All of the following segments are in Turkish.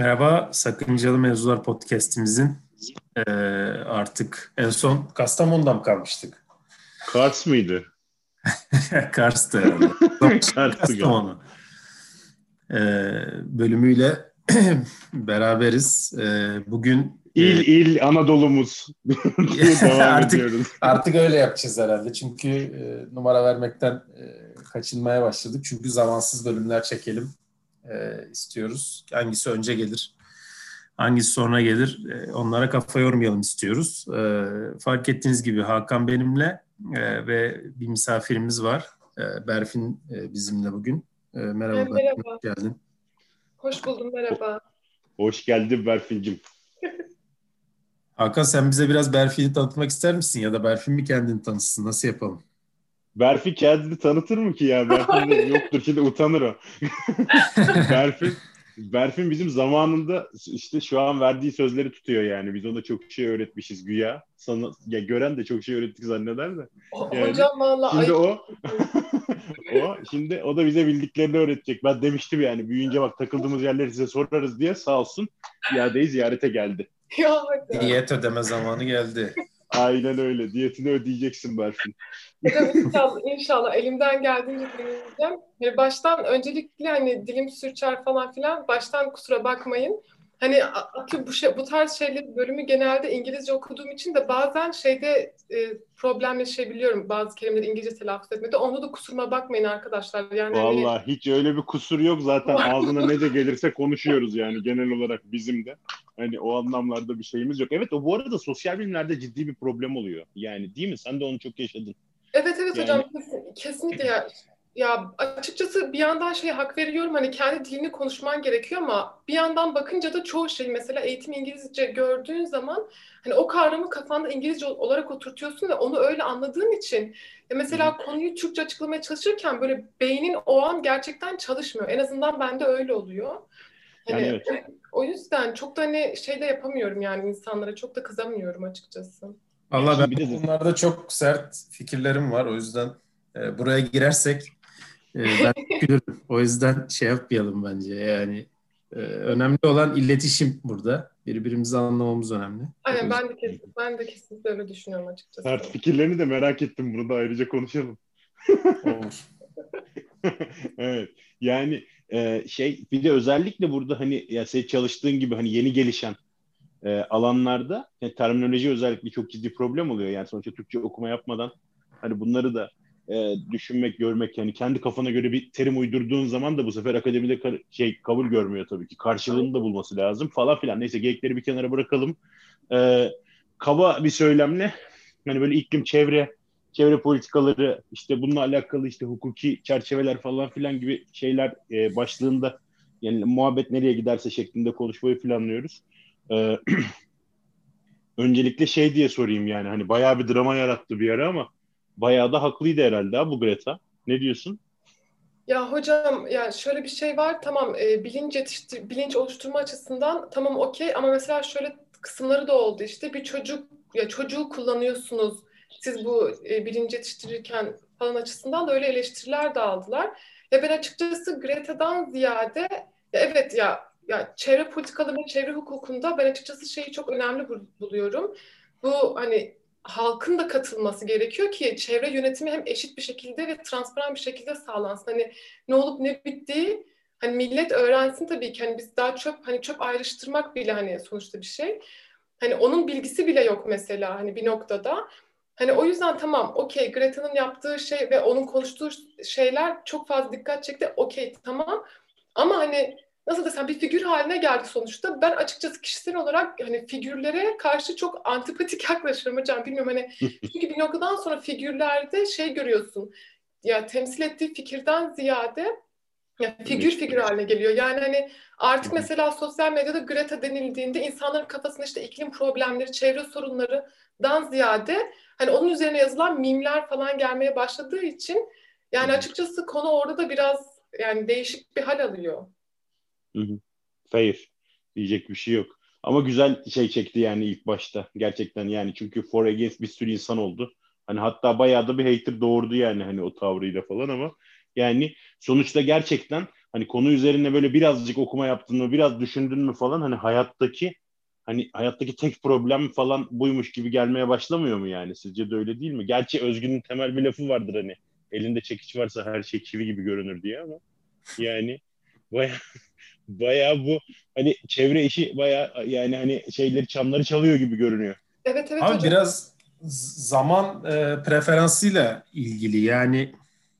Merhaba, Sakıncalı Mevzular Podcast'imizin e, artık en son Kastamonu'da mı kalmıştık? Kars mıydı? Kars'tı herhalde. Kastamonu. E, bölümüyle beraberiz. E, bugün İl e, il Anadolu'muz. artık, ediyoruz. artık öyle yapacağız herhalde. Çünkü e, numara vermekten e, kaçınmaya başladık. Çünkü zamansız bölümler çekelim e, istiyoruz. Hangisi önce gelir, hangisi sonra gelir e, onlara kafa yormayalım istiyoruz. E, fark ettiğiniz gibi Hakan benimle e, ve bir misafirimiz var. E, Berfin e, bizimle bugün. E, merhaba, merhaba. hoş geldin. Hoş buldum, merhaba. Hoş geldin Berfin'cim. Hakan sen bize biraz Berfin'i tanıtmak ister misin? Ya da Berfin mi kendini tanıtsın? Nasıl yapalım? Berfi kendini tanıtır mı ki ya? Berfin de yoktur şimdi utanır o. Berfin Berfin bizim zamanında işte şu an verdiği sözleri tutuyor yani. Biz ona çok şey öğretmişiz güya. Sana ya gören de çok şey öğrettik zanneder de. Yani, Hocam vallahi şimdi o o şimdi o da bize bildiklerini öğretecek. Ben demiştim yani büyüyünce bak takıldığımız yerleri size sorarız diye sağ olsun iadeyi ziyarete geldi. Ya, Diyet ödeme zamanı geldi. Aynen öyle. Diyetini ödeyeceksin Berfin. inşallah, inşallah elimden geldiğince dinleyeceğim. Yani baştan öncelikle hani dilim sürçer falan filan baştan kusura bakmayın. Hani bu şey bu tarz şeyleri bölümü genelde İngilizce okuduğum için de bazen şeyde e, problem yaşayabiliyorum bazı kelimeleri İngilizce telaffuz etmede. Onu da kusuruma bakmayın arkadaşlar. Yani Vallahi hani... hiç öyle bir kusur yok zaten ağzına ne de gelirse konuşuyoruz yani genel olarak bizim de. Hani o anlamlarda bir şeyimiz yok. Evet o bu arada sosyal bilimlerde ciddi bir problem oluyor. Yani değil mi? Sen de onu çok yaşadın. Evet evet yani... hocam kesinlikle ya. Ya açıkçası bir yandan şey hak veriyorum hani kendi dilini konuşman gerekiyor ama bir yandan bakınca da çoğu şey mesela eğitim İngilizce gördüğün zaman hani o kavramı kafanda İngilizce olarak oturtuyorsun ve onu öyle anladığın için ya mesela konuyu Türkçe açıklamaya çalışırken böyle beynin o an gerçekten çalışmıyor. En azından bende öyle oluyor. Hani yani evet. O, yüzden çok da hani şey de yapamıyorum yani insanlara çok da kızamıyorum açıkçası. Valla ben bu konularda çok sert fikirlerim var. O yüzden e, buraya girersek e, ben gülürüm. O yüzden şey yapmayalım bence. Yani e, önemli olan iletişim burada. Birbirimizi anlamamız önemli. Aynen ben de, kesin, ben de kesinlikle öyle düşünüyorum açıkçası. Sert fikirlerini de merak ettim. Bunu da ayrıca konuşalım. Olur. evet. Yani e, şey bir de özellikle burada hani ya sen çalıştığın gibi hani yeni gelişen e, alanlarda yani terminoloji özellikle çok ciddi problem oluyor. Yani sonuçta Türkçe okuma yapmadan hani bunları da e, düşünmek, görmek yani kendi kafana göre bir terim uydurduğun zaman da bu sefer akademide ka- şey kabul görmüyor tabii ki. Karşılığını da bulması lazım falan filan. Neyse geyikleri bir kenara bırakalım. E, kaba bir söylemle hani böyle iklim, çevre, çevre politikaları işte bununla alakalı işte hukuki çerçeveler falan filan gibi şeyler e, başlığında yani muhabbet nereye giderse şeklinde konuşmayı planlıyoruz. Ee, öncelikle şey diye sorayım yani hani bayağı bir drama yarattı bir ara ama bayağı da haklıydı herhalde ha bu Greta. Ne diyorsun? Ya hocam ya şöyle bir şey var tamam e, bilinç yetiştir bilinç oluşturma açısından tamam okey ama mesela şöyle kısımları da oldu işte bir çocuk ya çocuğu kullanıyorsunuz siz bu e, bilinç yetiştirirken falan açısından da öyle eleştiriler de aldılar. Ya ben açıkçası Greta'dan ziyade ya evet ya ya çevre politikaları ve çevre hukukunda ben açıkçası şeyi çok önemli buluyorum. Bu hani halkın da katılması gerekiyor ki çevre yönetimi hem eşit bir şekilde ve transparan bir şekilde sağlansın. Hani ne olup ne bittiği hani millet öğrensin tabii ki hani biz daha çöp hani çöp ayrıştırmak bile hani sonuçta bir şey. Hani onun bilgisi bile yok mesela hani bir noktada. Hani o yüzden tamam okey Greta'nın yaptığı şey ve onun konuştuğu şeyler çok fazla dikkat çekti. Okey tamam ama hani nasıl desem bir figür haline geldi sonuçta. Ben açıkçası kişisel olarak hani figürlere karşı çok antipatik yaklaşıyorum hocam. Bilmiyorum hani çünkü bir noktadan sonra figürlerde şey görüyorsun. Ya temsil ettiği fikirden ziyade ya figür figür haline geliyor. Yani hani artık mesela sosyal medyada Greta denildiğinde insanların kafasında işte iklim problemleri, çevre sorunlarından ziyade hani onun üzerine yazılan mimler falan gelmeye başladığı için yani açıkçası konu orada da biraz yani değişik bir hal alıyor. Hı hı. Fair. Diyecek bir şey yok. Ama güzel şey çekti yani ilk başta. Gerçekten yani çünkü for against bir sürü insan oldu. Hani hatta bayağı da bir hater doğurdu yani hani o tavrıyla falan ama yani sonuçta gerçekten hani konu üzerine böyle birazcık okuma yaptın mı, biraz düşündün mü falan hani hayattaki hani hayattaki tek problem falan buymuş gibi gelmeye başlamıyor mu yani? Sizce de öyle değil mi? Gerçi Özgün'ün temel bir lafı vardır hani elinde çekiç varsa her şey çivi gibi görünür diye ama yani baya baya bu hani çevre işi baya yani hani şeyleri çamları çalıyor gibi görünüyor. Evet evet Abi hocam. biraz zaman e, preferansıyla ilgili yani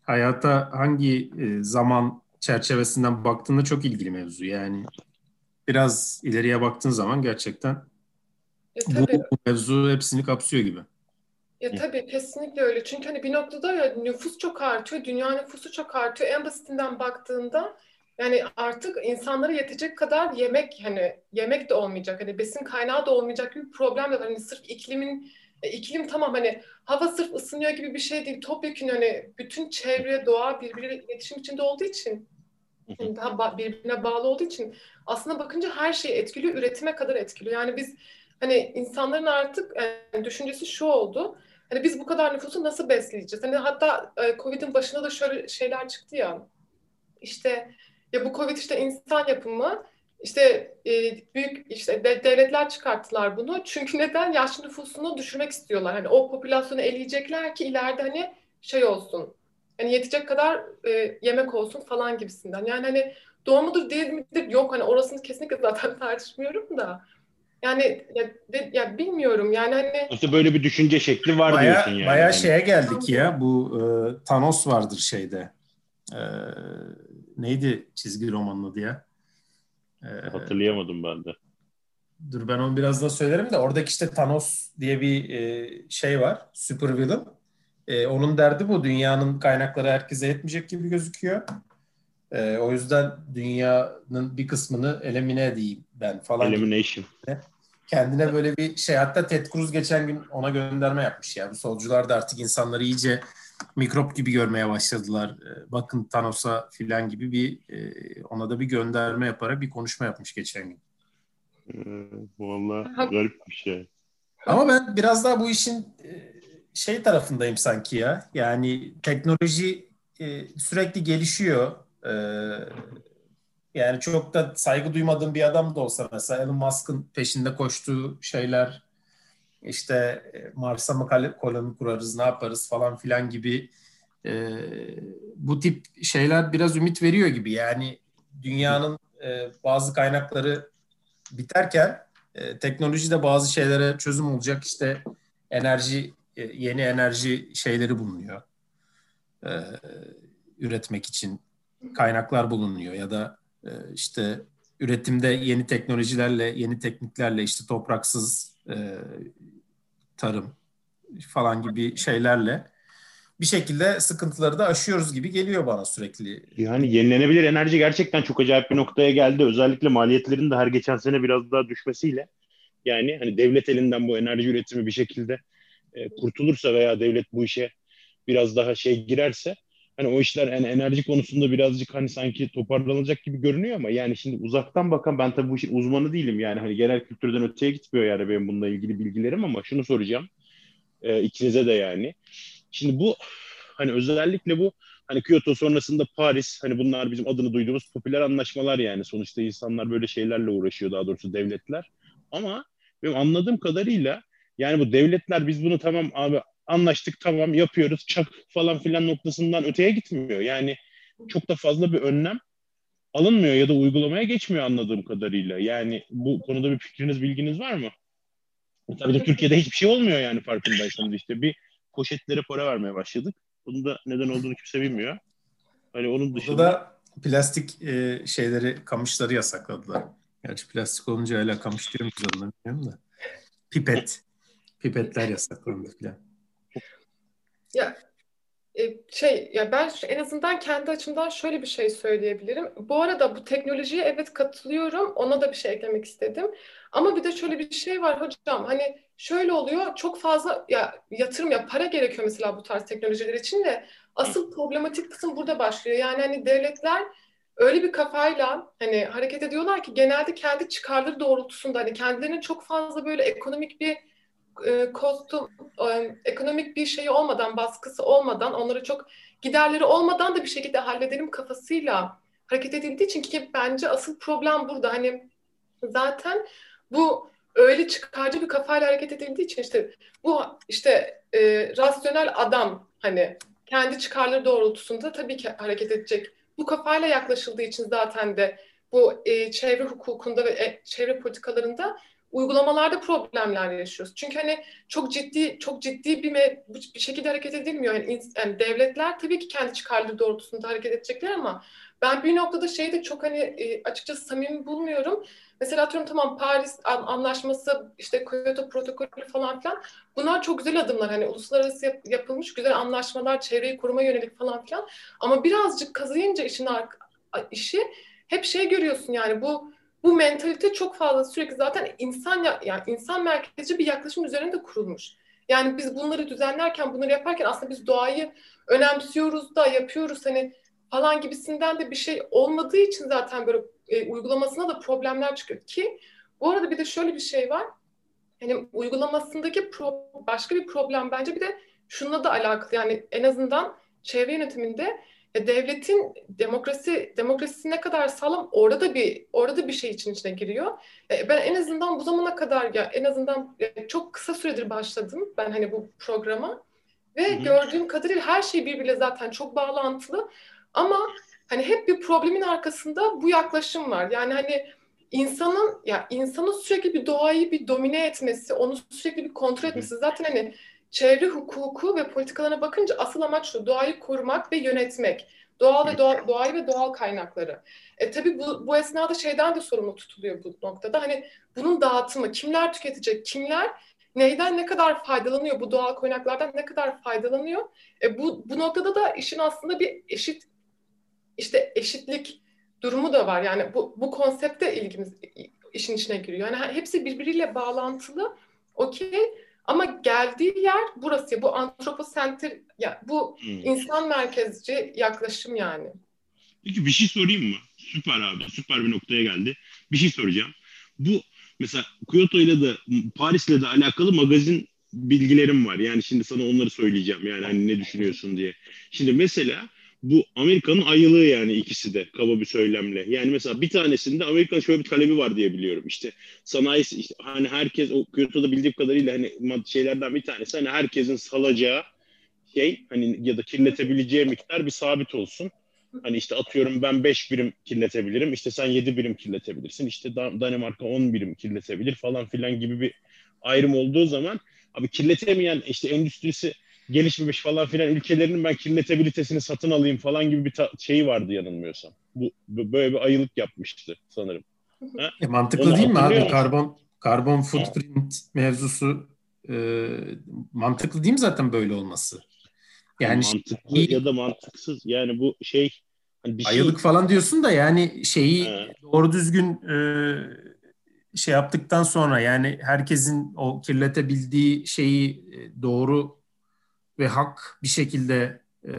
hayata hangi e, zaman çerçevesinden baktığında çok ilgili mevzu. Yani biraz ileriye baktığın zaman gerçekten bu, tabii. bu mevzu hepsini kapsıyor gibi. Ya tabii kesinlikle öyle. Çünkü hani bir noktada ya nüfus çok artıyor, dünya nüfusu çok artıyor. En basitinden baktığında yani artık insanlara yetecek kadar yemek hani yemek de olmayacak. Hani besin kaynağı da olmayacak gibi bir problem de var. Hani sırf iklimin e, iklim tamam hani hava sırf ısınıyor gibi bir şey değil. Topyekun hani bütün çevre, doğa birbiriyle iletişim içinde olduğu için yani daha ba- birbirine bağlı olduğu için aslında bakınca her şeyi etkiliyor, üretime kadar etkiliyor. Yani biz hani insanların artık yani düşüncesi şu oldu. Hani biz bu kadar nüfusu nasıl besleyeceğiz? Hani hatta e, Covid'in başında da şöyle şeyler çıktı ya. İşte ya bu Covid işte insan yapımı işte e, büyük işte de- devletler çıkarttılar bunu. Çünkü neden? Yaşlı nüfusunu düşürmek istiyorlar. Hani o popülasyonu eleyecekler ki ileride hani şey olsun. Hani yetecek kadar e, yemek olsun falan gibisinden. Yani hani doğru mudur değil midir? Yok hani orasını kesinlikle zaten tartışmıyorum da. Yani ya, de- ya bilmiyorum yani hani İşte böyle bir düşünce şekli var Baya, diyorsun yani. baya şeye geldik ya bu e, Thanos vardır şeyde. E, neydi çizgi romanın adı ya? E, Hatırlayamadım ben de. Dur ben onu biraz daha söylerim de oradaki işte Thanos diye bir e, şey var. Super villain. E, onun derdi bu. Dünyanın kaynakları herkese yetmeyecek gibi gözüküyor. E, o yüzden dünyanın bir kısmını elimine edeyim ben falan gibi. Elimination. Kendine böyle bir şey hatta Ted Cruz geçen gün ona gönderme yapmış ya. Bu solcular da artık insanları iyice mikrop gibi görmeye başladılar. E, bakın Thanos'a filan gibi bir e, ona da bir gönderme yaparak bir konuşma yapmış geçen gün. Ee, Vallahi garip bir şey. Ama ben biraz daha bu işin e, şey tarafındayım sanki ya. Yani teknoloji e, sürekli gelişiyor. E, yani çok da saygı duymadığım bir adam da olsa mesela Elon Musk'ın peşinde koştuğu şeyler işte e, Mars'a mı koloni kurarız, ne yaparız falan filan gibi e, bu tip şeyler biraz ümit veriyor gibi. Yani dünyanın e, bazı kaynakları biterken e, teknolojide bazı şeylere çözüm olacak işte enerji yeni enerji şeyleri bulunuyor. E, üretmek için kaynaklar bulunuyor ya da e, işte üretimde yeni teknolojilerle, yeni tekniklerle işte topraksız e, tarım falan gibi şeylerle bir şekilde sıkıntıları da aşıyoruz gibi geliyor bana sürekli. Yani yenilenebilir enerji gerçekten çok acayip bir noktaya geldi. Özellikle maliyetlerin de her geçen sene biraz daha düşmesiyle. Yani hani devlet elinden bu enerji üretimi bir şekilde e, kurtulursa veya devlet bu işe biraz daha şey girerse hani o işler yani enerji konusunda birazcık hani sanki toparlanacak gibi görünüyor ama yani şimdi uzaktan bakan ben tabii bu işin uzmanı değilim yani hani genel kültürden öteye gitmiyor yani benim bununla ilgili bilgilerim ama şunu soracağım e, ikinize de yani. Şimdi bu hani özellikle bu hani Kyoto sonrasında Paris hani bunlar bizim adını duyduğumuz popüler anlaşmalar yani sonuçta insanlar böyle şeylerle uğraşıyor daha doğrusu devletler. Ama benim anladığım kadarıyla yani bu devletler biz bunu tamam abi anlaştık tamam yapıyoruz çak falan filan noktasından öteye gitmiyor. Yani çok da fazla bir önlem alınmıyor ya da uygulamaya geçmiyor anladığım kadarıyla. Yani bu konuda bir fikriniz bilginiz var mı? Tabii de Türkiye'de hiçbir şey olmuyor yani farkındaysanız işte bir poşetlere para vermeye başladık. Bunun da neden olduğunu kimse bilmiyor. Hani onun dışında... Burada da plastik e, şeyleri, kamışları yasakladılar. Gerçi plastik olunca hala kamış diyor muyuz bilmiyorum da. Pipet. Pipetler yasaklandı filan. Ya e, şey ya ben en azından kendi açımdan şöyle bir şey söyleyebilirim. Bu arada bu teknolojiye evet katılıyorum. Ona da bir şey eklemek istedim. Ama bir de şöyle bir şey var hocam. Hani şöyle oluyor. Çok fazla ya yatırım ya para gerekiyor mesela bu tarz teknolojiler için de asıl problematik kısım burada başlıyor. Yani hani devletler öyle bir kafayla hani hareket ediyorlar ki genelde kendi çıkarları doğrultusunda hani kendilerine çok fazla böyle ekonomik bir e, kostu, e, ekonomik bir şeyi olmadan, baskısı olmadan, onlara çok giderleri olmadan da bir şekilde halledelim kafasıyla hareket edildiği için ki bence asıl problem burada. Hani zaten bu öyle çıkarcı bir kafayla hareket edildiği için işte bu işte e, rasyonel adam hani kendi çıkarları doğrultusunda tabii ki hareket edecek. Bu kafayla yaklaşıldığı için zaten de bu e, çevre hukukunda ve e, çevre politikalarında uygulamalarda problemler yaşıyoruz. Çünkü hani çok ciddi çok ciddi bir me- bir şekilde hareket edilmiyor. Yani, yani devletler tabii ki kendi çıkarları doğrultusunda hareket edecekler ama ben bir noktada şeyi de çok hani e, açıkçası samimi bulmuyorum. Mesela atıyorum tamam Paris Anlaşması, işte Kyoto protokolü falan filan. Bunlar çok güzel adımlar. Hani uluslararası yap, yapılmış güzel anlaşmalar, çevreyi koruma yönelik falan filan. Ama birazcık kazıyınca işin işi hep şey görüyorsun yani bu bu mentalite çok fazla sürekli zaten insan ya, yani insan merkezci bir yaklaşım üzerinde kurulmuş. Yani biz bunları düzenlerken, bunları yaparken aslında biz doğayı önemsiyoruz da yapıyoruz hani falan gibisinden de bir şey olmadığı için zaten böyle e, uygulamasına da problemler çıkıyor ki bu arada bir de şöyle bir şey var. Hani uygulamasındaki pro, başka bir problem bence bir de şununla da alakalı. Yani en azından çevre yönetiminde e, devletin demokrasi demokrasisi ne kadar sağlam orada da bir orada bir şey için içine giriyor. E, ben en azından bu zamana kadar ya en azından e, çok kısa süredir başladım ben hani bu programa ve Hı-hı. gördüğüm kadarıyla her şey birbiriyle zaten çok bağlantılı ama hani hep bir problemin arkasında bu yaklaşım var. Yani hani insanın ya insanın sürekli bir doğayı bir domine etmesi, onu sürekli bir kontrol etmesi zaten hani çevre hukuku ve politikalarına bakınca asıl amaç şu doğayı korumak ve yönetmek. Doğal ve doğa, doğayı ve doğal kaynakları. E tabii bu, bu esnada şeyden de sorumlu tutuluyor bu noktada. Hani bunun dağıtımı, kimler tüketecek, kimler neyden ne kadar faydalanıyor, bu doğal kaynaklardan ne kadar faydalanıyor. E bu, bu noktada da işin aslında bir eşit işte eşitlik durumu da var. Yani bu, bu konsepte ilgimiz işin içine giriyor. Yani hepsi birbiriyle bağlantılı. Okey. Ama geldiği yer burası. Bu antroposentr, ya bu hmm. insan merkezci yaklaşım yani. Peki bir şey sorayım mı? Süper abi, süper bir noktaya geldi. Bir şey soracağım. Bu mesela Kyoto ile de Paris ile de alakalı magazin bilgilerim var. Yani şimdi sana onları söyleyeceğim. Yani hani ne düşünüyorsun diye. Şimdi mesela bu Amerika'nın ayılığı yani ikisi de kaba bir söylemle. Yani mesela bir tanesinde Amerika'nın şöyle bir talebi var diye biliyorum. İşte sanayi işte hani herkes o Kyoto'da bildiğim kadarıyla hani şeylerden bir tanesi hani herkesin salacağı şey hani ya da kirletebileceği miktar bir sabit olsun. Hani işte atıyorum ben 5 birim kirletebilirim. işte sen 7 birim kirletebilirsin. İşte Danimarka 10 birim kirletebilir falan filan gibi bir ayrım olduğu zaman abi kirletemeyen işte endüstrisi gelişmemiş falan filan ülkelerinin ben kirletebilitesini satın alayım falan gibi bir ta- şeyi vardı yanılmıyorsam. Bu böyle bir ayılık yapmıştı sanırım. Ha? E, mantıklı Onu değil mi abi? Musun? Karbon karbon footprint ha. mevzusu e, mantıklı değil mi zaten böyle olması? Yani mantıklı şey, ya da mantıksız. Yani bu şey hani bir ayılık şey... falan diyorsun da yani şeyi ha. doğru düzgün e, şey yaptıktan sonra yani herkesin o kirletebildiği şeyi e, doğru ve hak bir şekilde e,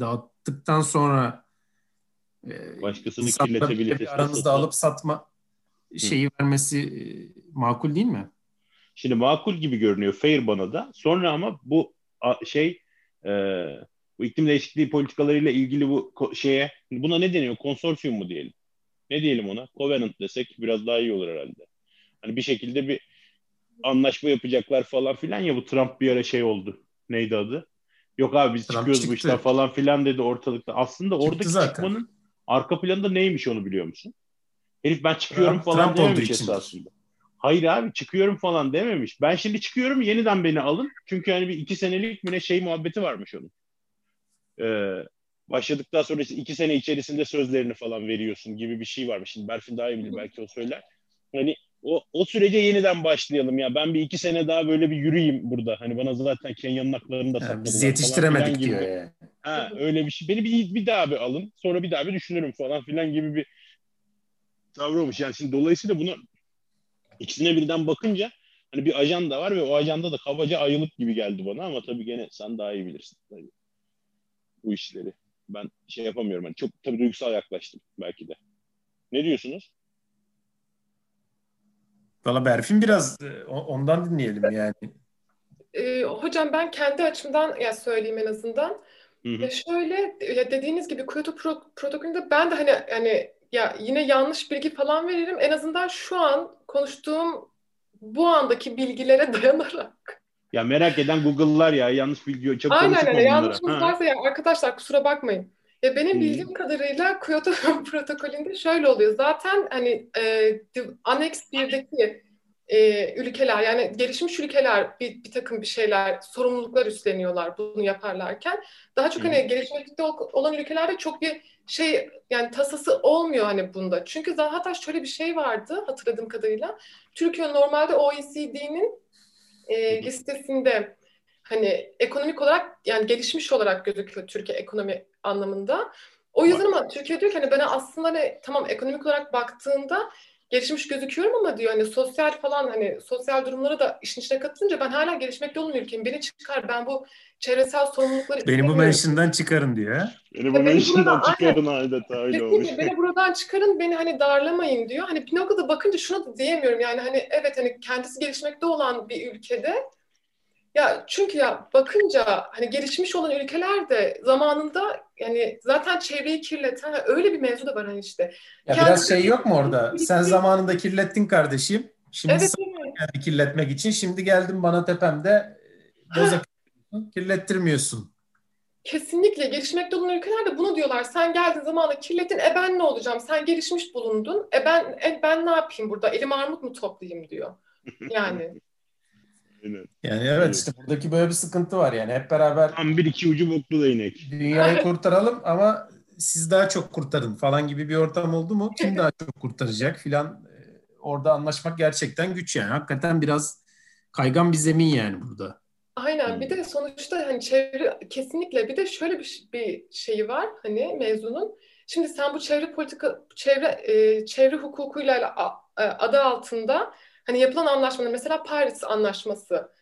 dağıttıktan sonra e, başkasını kirletebilirse aranızda alıp satma şeyi Hı. vermesi e, makul değil mi? Şimdi makul gibi görünüyor fair bana da. Sonra ama bu şey e, bu iklim değişikliği politikalarıyla ilgili bu şeye buna ne deniyor? Konsorsiyum mu diyelim? Ne diyelim ona? Covenant desek biraz daha iyi olur herhalde. Hani bir şekilde bir anlaşma yapacaklar falan filan ya bu Trump bir ara şey oldu neydi adı? Yok abi biz Trump çıkıyoruz çıktı. bu işten falan filan dedi ortalıkta. Aslında çıktı oradaki zaten. çıkmanın arka planında neymiş onu biliyor musun? Herif ben çıkıyorum Trump, falan Trump dememiş esasında. Hayır abi çıkıyorum falan dememiş. Ben şimdi çıkıyorum yeniden beni alın. Çünkü hani bir iki senelik mi ne şey muhabbeti varmış onun. Ee, başladıktan sonra işte iki sene içerisinde sözlerini falan veriyorsun gibi bir şey varmış. Şimdi Berfin daha iyi bilir belki o söyler. Hani o, o sürece yeniden başlayalım ya. Ben bir iki sene daha böyle bir yürüyeyim burada. Hani bana zaten Kenya'nın haklarını da sakladılar. Biz yetiştiremedik diyor yani. Ha, öyle bir şey. Beni bir, bir daha bir alın. Sonra bir daha bir düşünürüm falan filan gibi bir tavrı olmuş. Yani şimdi dolayısıyla buna ikisine birden bakınca hani bir ajanda var ve o ajanda da kabaca ayılık gibi geldi bana ama tabii gene sen daha iyi bilirsin tabii bu işleri. Ben şey yapamıyorum. Hani çok tabii duygusal yaklaştım belki de. Ne diyorsunuz? Valla Berfin biraz e, ondan dinleyelim yani. E, hocam ben kendi açımdan ya söyleyeyim en azından. Hı hı. Ya şöyle ya dediğiniz gibi Kyoto Pro protokolünde ben de hani hani ya yine yanlış bilgi falan veririm. En azından şu an konuştuğum bu andaki bilgilere dayanarak. Ya merak eden Google'lar ya yanlış bilgi çok Aynen öyle. Yanlışımız varsa ya arkadaşlar kusura bakmayın. Ya benim bildiğim kadarıyla Kyoto protokolünde şöyle oluyor. Zaten hani e, Annex 1'deki e, ülkeler yani gelişmiş ülkeler bir, bir takım bir şeyler sorumluluklar üstleniyorlar bunu yaparlarken daha çok hani gelişmekte olan ülkelerde çok bir şey yani tasası olmuyor hani bunda. Çünkü zaten şöyle bir şey vardı hatırladığım kadarıyla. Türkiye normalde OECD'nin e, listesinde hani ekonomik olarak yani gelişmiş olarak gözüküyor Türkiye ekonomi anlamında. O yüzden ama Türkiye diyor ki hani ben aslında hani tamam ekonomik olarak baktığında gelişmiş gözüküyorum ama diyor hani sosyal falan hani sosyal durumları da işin içine katınca ben hala gelişmekte olan ülkeyim. Beni çıkar ben bu çevresel sorumlulukları Beni bu mention'dan çıkarın diyor. Beni bu mention'dan çıkarın adeta öyle olmuş. Beni buradan çıkarın beni hani darlamayın diyor. Hani bir noktada bakınca şuna da diyemiyorum yani hani evet hani kendisi gelişmekte olan bir ülkede ya çünkü ya bakınca hani gelişmiş olan ülkeler de zamanında yani zaten çevreyi kirleten öyle bir mevzu da var hani işte. Ya Kendisi biraz şey yok mu orada? Sen zamanında kirlettin kardeşim. Şimdi evet, geldi kirletmek için. Şimdi geldin bana tepemde göze kirlettirmiyorsun. Kesinlikle gelişmekte olan ülkeler de bunu diyorlar. Sen geldin zamanında kirlettin. E ben ne olacağım? Sen gelişmiş bulundun. E ben e ben ne yapayım burada? Elim armut mu toplayayım diyor. Yani Aynen. Yani evet, işte buradaki böyle bir sıkıntı var yani hep beraber tam bir iki ucu boklu değnek. Dünyayı kurtaralım ama siz daha çok kurtarın falan gibi bir ortam oldu mu kim daha çok kurtaracak filan e, orada anlaşmak gerçekten güç yani. Hakikaten biraz kaygan bir zemin yani burada. Aynen. Bir de sonuçta hani çevre kesinlikle bir de şöyle bir, bir şeyi var hani mezunun. Şimdi sen bu çevre politika çevre e, çevre hukukuyla e, adı altında hani yapılan anlaşmalar mesela Paris Anlaşması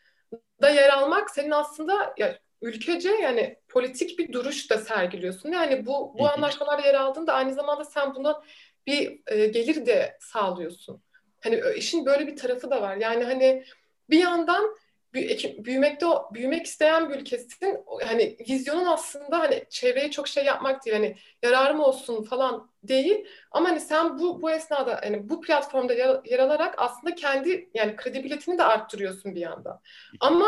da yer almak senin aslında ya ülkece yani politik bir duruş da sergiliyorsun. Yani bu bu anlaşmalar yer aldığında aynı zamanda sen buna bir e, gelir de sağlıyorsun. Hani işin böyle bir tarafı da var. Yani hani bir yandan büyümekte büyümek isteyen bir ülkesin hani vizyonun aslında hani çevreye çok şey yapmak değil hani yararım olsun falan değil ama hani sen bu bu esnada hani bu platformda yer, yer alarak aslında kendi yani kredibilitini de arttırıyorsun bir yandan. Ama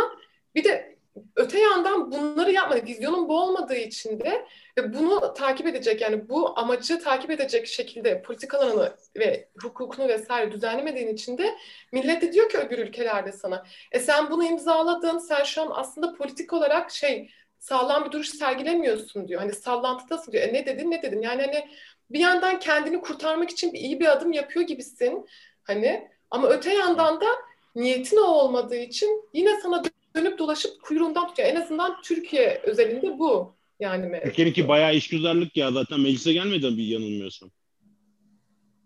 bir de öte yandan bunları yapmadı. Vizyonun bu olmadığı için de bunu takip edecek yani bu amacı takip edecek şekilde politikalarını ve hukukunu vesaire düzenlemediğin için de millet de diyor ki öbür ülkelerde sana e sen bunu imzaladın sen şu an aslında politik olarak şey sağlam bir duruş sergilemiyorsun diyor. Hani sallantıdasın diyor. E ne dedin ne dedin? Yani hani bir yandan kendini kurtarmak için bir iyi bir adım yapıyor gibisin. Hani ama öte yandan da niyetin o olmadığı için yine sana dönüp dolaşıp kuyruğundan tutuyor. En azından Türkiye özelinde bu. Yani Türkiye'ninki bayağı işgüzarlık ya zaten meclise gelmedi bir yanılmıyorsam.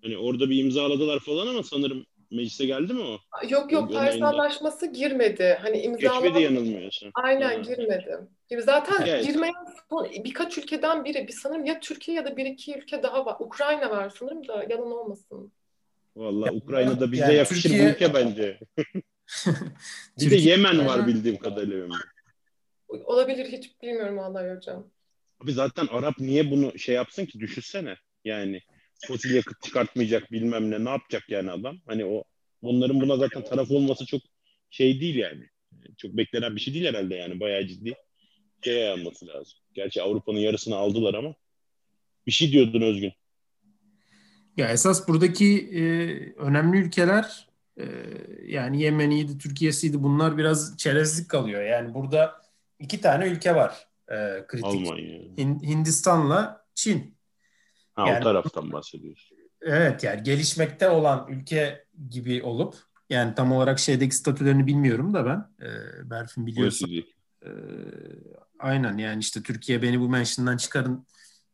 Hani orada bir imzaladılar falan ama sanırım meclise geldi mi o? Yok yok Paris Anlaşması girmedi. Hani imzalama... Geçmedi yanılmıyorsam. Aynen ha. girmedi. Zaten evet. girmeyen son birkaç ülkeden biri. Bir sanırım ya Türkiye ya da bir iki ülke daha var. Ukrayna var sanırım da yalan olmasın. Vallahi Ukrayna'da bize yani yakışır Türkiye... bir ülke bence. bir de Yemen var bildiğim kadarıyla. Olabilir hiç bilmiyorum vallahi hocam. Abi zaten Arap niye bunu şey yapsın ki düşünsene. Yani fosil yakıt çıkartmayacak bilmem ne ne yapacak yani adam. Hani o onların buna zaten taraf olması çok şey değil yani. Çok beklenen bir şey değil herhalde yani bayağı ciddi şey alması lazım. Gerçi Avrupa'nın yarısını aldılar ama bir şey diyordun Özgün. Ya esas buradaki e, önemli ülkeler yani Yemen'iydi, Türkiye'siydi bunlar biraz çerezlik kalıyor. Yani burada iki tane ülke var e, kritik. Almanya. Hin, Hindistan'la Çin. Ha yani, o taraftan bahsediyorsun. Evet yani gelişmekte olan ülke gibi olup yani tam olarak şeydeki statülerini bilmiyorum da ben. E, Berfin biliyorsun. E, aynen yani işte Türkiye beni bu mention'dan çıkarın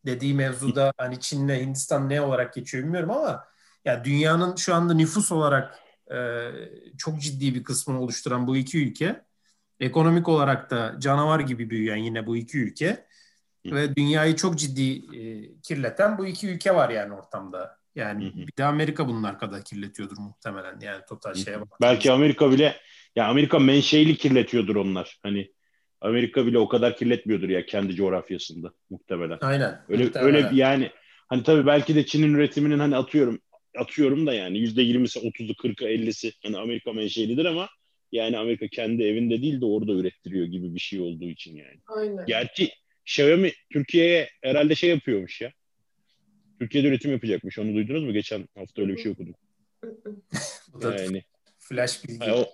dediği mevzuda hani Çin'le Hindistan ne olarak geçiyor bilmiyorum ama ya dünyanın şu anda nüfus olarak e, çok ciddi bir kısmını oluşturan bu iki ülke ekonomik olarak da canavar gibi büyüyen yine bu iki ülke ve dünyayı çok ciddi e, kirleten bu iki ülke var yani ortamda. Yani hı bir de Amerika bunlar kadar kirletiyordur muhtemelen yani total şeye bak. Belki Amerika bile ya Amerika menşeili kirletiyordur onlar. Hani Amerika bile o kadar kirletmiyordur ya kendi coğrafyasında muhtemelen. Aynen. Öyle muhtemelen. öyle yani hani tabii belki de Çin'in üretiminin hani atıyorum atıyorum da yani yüzde yirmisi, otuzu, kırkı, ellisi hani Amerika menşelidir ama yani Amerika kendi evinde değil de orada ürettiriyor gibi bir şey olduğu için yani. Aynen. Gerçi Xiaomi Türkiye'ye herhalde şey yapıyormuş ya. Türkiye'de üretim yapacakmış. Onu duydunuz mu? Geçen hafta öyle bir şey da Yani flash bilgi. yani o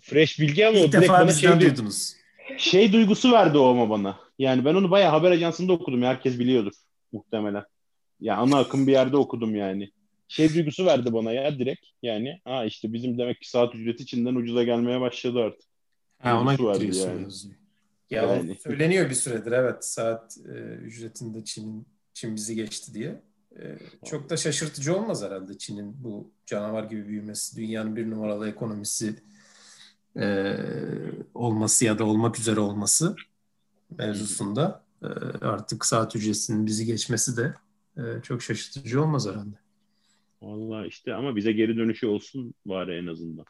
fresh bilgi ama o İlk direkt defa bana şey, duydunuz. şey duygusu verdi o ama bana. Yani ben onu bayağı haber ajansında okudum. Herkes biliyordur muhtemelen. Ya ana akım bir yerde okudum yani. Şey duygusu verdi bana ya direkt. Yani ha işte bizim demek ki saat ücreti Çin'den ucuza gelmeye başladı artık. Ha, ona Duygusu vardı getiriyorsun yani. Ya Yani. söyleniyor bir süredir evet saat e, ücretinde Çin'in Çin bizi geçti diye. E, çok da şaşırtıcı olmaz herhalde Çin'in bu canavar gibi büyümesi, dünyanın bir numaralı ekonomisi e, olması ya da olmak üzere olması mevzusunda e, artık saat ücretinin bizi geçmesi de e, çok şaşırtıcı olmaz herhalde. Vallahi işte ama bize geri dönüşü olsun bari en azından.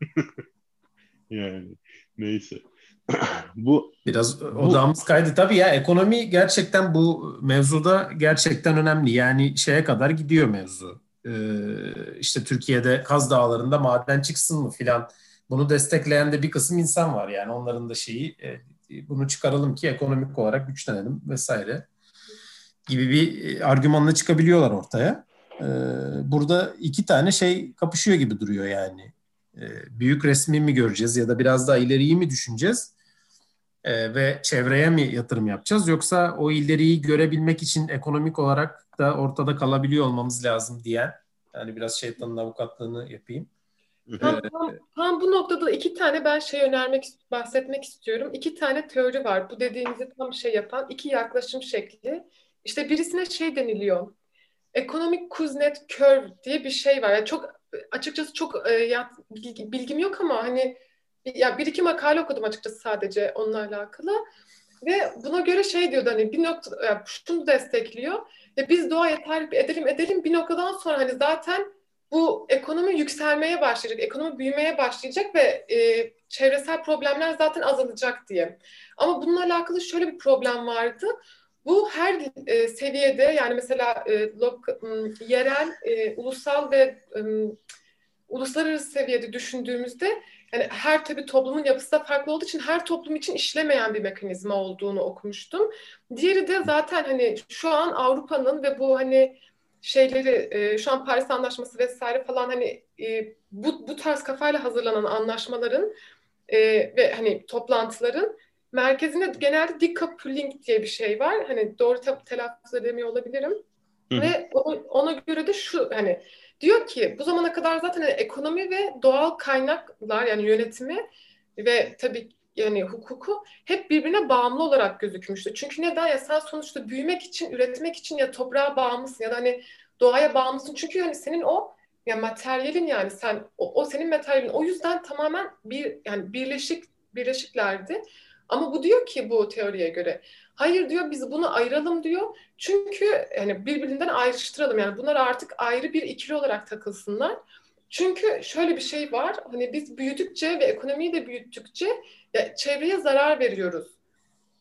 yani neyse. Bu Biraz odağımız kaydı. Tabii ya ekonomi gerçekten bu mevzuda gerçekten önemli. Yani şeye kadar gidiyor mevzu. Ee, işte Türkiye'de Kaz Dağları'nda maden çıksın mı filan. Bunu destekleyen de bir kısım insan var. Yani onların da şeyi e, bunu çıkaralım ki ekonomik olarak güçlenelim vesaire gibi bir e, argümanla çıkabiliyorlar ortaya. Ee, burada iki tane şey kapışıyor gibi duruyor yani. Ee, büyük resmi mi göreceğiz ya da biraz daha ileriyi mi düşüneceğiz? Ee, ve çevreye mi yatırım yapacağız yoksa o ileriyi görebilmek için ekonomik olarak da ortada kalabiliyor olmamız lazım diyen yani biraz şeytanın avukatlığını yapayım. Tam, tam, tam bu noktada iki tane ben şey önermek, bahsetmek istiyorum. İki tane teori var. Bu dediğinizi tam şey yapan iki yaklaşım şekli. İşte birisine şey deniliyor. Ekonomik Kuznet Curve diye bir şey var. Yani çok açıkçası çok e, ya, bilgi, bilgim yok ama hani ya bir iki makale okudum açıkçası sadece onunla alakalı. Ve buna göre şey diyordu hani bir nokta yani şunu destekliyor. Ya biz doğaya talip edelim edelim bir noktadan sonra hani zaten bu ekonomi yükselmeye başlayacak, ekonomi büyümeye başlayacak ve e, çevresel problemler zaten azalacak diye. Ama bununla alakalı şöyle bir problem vardı. Bu her e, seviyede yani mesela e, lok, yerel, e, ulusal ve e, uluslararası seviyede düşündüğümüzde yani her tabii toplumun yapısı da farklı olduğu için her toplum için işlemeyen bir mekanizma olduğunu okumuştum. Diğeri de zaten hani şu an Avrupa'nın ve bu hani şeyleri e, şu an Paris Anlaşması vesaire falan hani e, bu bu tarz kafayla hazırlanan anlaşmaların e, ve hani toplantıların merkezinde genelde decoupling diye bir şey var. Hani doğru te- telaffuz edemiyor olabilirim. Hı. Ve ona, ona göre de şu hani diyor ki bu zamana kadar zaten hani ekonomi ve doğal kaynaklar yani yönetimi ve tabii yani hukuku hep birbirine bağımlı olarak gözükmüştü. Çünkü neden? Ya sen sonuçta büyümek için, üretmek için ya toprağa bağımlısın ya da hani doğaya bağımlısın. Çünkü hani senin o ya materyalin yani sen o, o senin materyalin. O yüzden tamamen bir yani birleşik birleşiklerdi. Ama bu diyor ki bu teoriye göre hayır diyor biz bunu ayıralım diyor. Çünkü yani birbirinden ayrıştıralım. Yani bunlar artık ayrı bir ikili olarak takılsınlar. Çünkü şöyle bir şey var. Hani biz büyüdükçe ve ekonomiyi de büyüttükçe ya çevreye zarar veriyoruz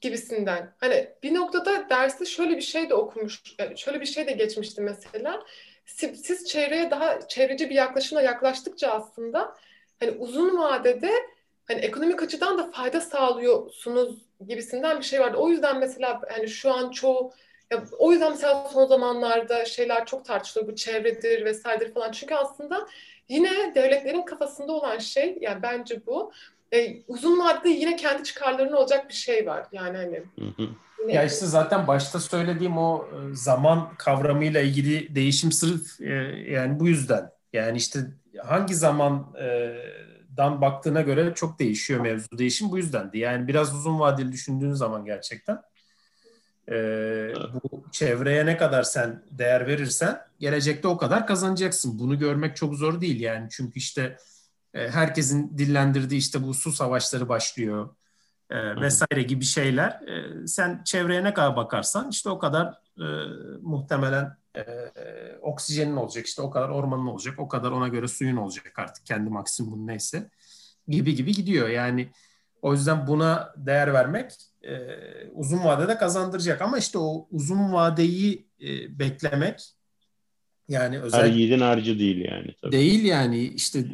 gibisinden. Hani bir noktada derste şöyle bir şey de okumuş, yani şöyle bir şey de geçmişti mesela. Siz, siz çevreye daha çevreci bir yaklaşımla yaklaştıkça aslında hani uzun vadede hani ekonomik açıdan da fayda sağlıyorsunuz gibisinden bir şey vardı. O yüzden mesela hani şu an çoğu ya, o yüzden mesela son zamanlarda şeyler çok tartışılıyor bu çevredir vesairedir falan. Çünkü aslında yine devletlerin kafasında olan şey yani bence bu e, uzun vadede yine kendi çıkarlarının olacak bir şey var. Yani hani. Hı hı. Ya işte zaten başta söylediğim o e, zaman kavramıyla ilgili değişim sırf e, yani bu yüzden. Yani işte hangi zamandan baktığına göre çok değişiyor mevzu. Değişim bu yüzdendi. Yani biraz uzun vadeli düşündüğün zaman gerçekten e, bu çevreye ne kadar sen değer verirsen gelecekte o kadar kazanacaksın. Bunu görmek çok zor değil yani. Çünkü işte herkesin dillendirdiği işte bu su savaşları başlıyor e, vesaire gibi şeyler. E, sen çevreye ne kadar bakarsan işte o kadar e, muhtemelen e, oksijenin olacak, işte o kadar ormanın olacak, o kadar ona göre suyun olacak artık kendi maksimumun neyse gibi gibi gidiyor. Yani O yüzden buna değer vermek e, uzun vadede kazandıracak. Ama işte o uzun vadeyi e, beklemek yani özellikle... Her yiğidin harcı değil yani. Tabii. Değil yani işte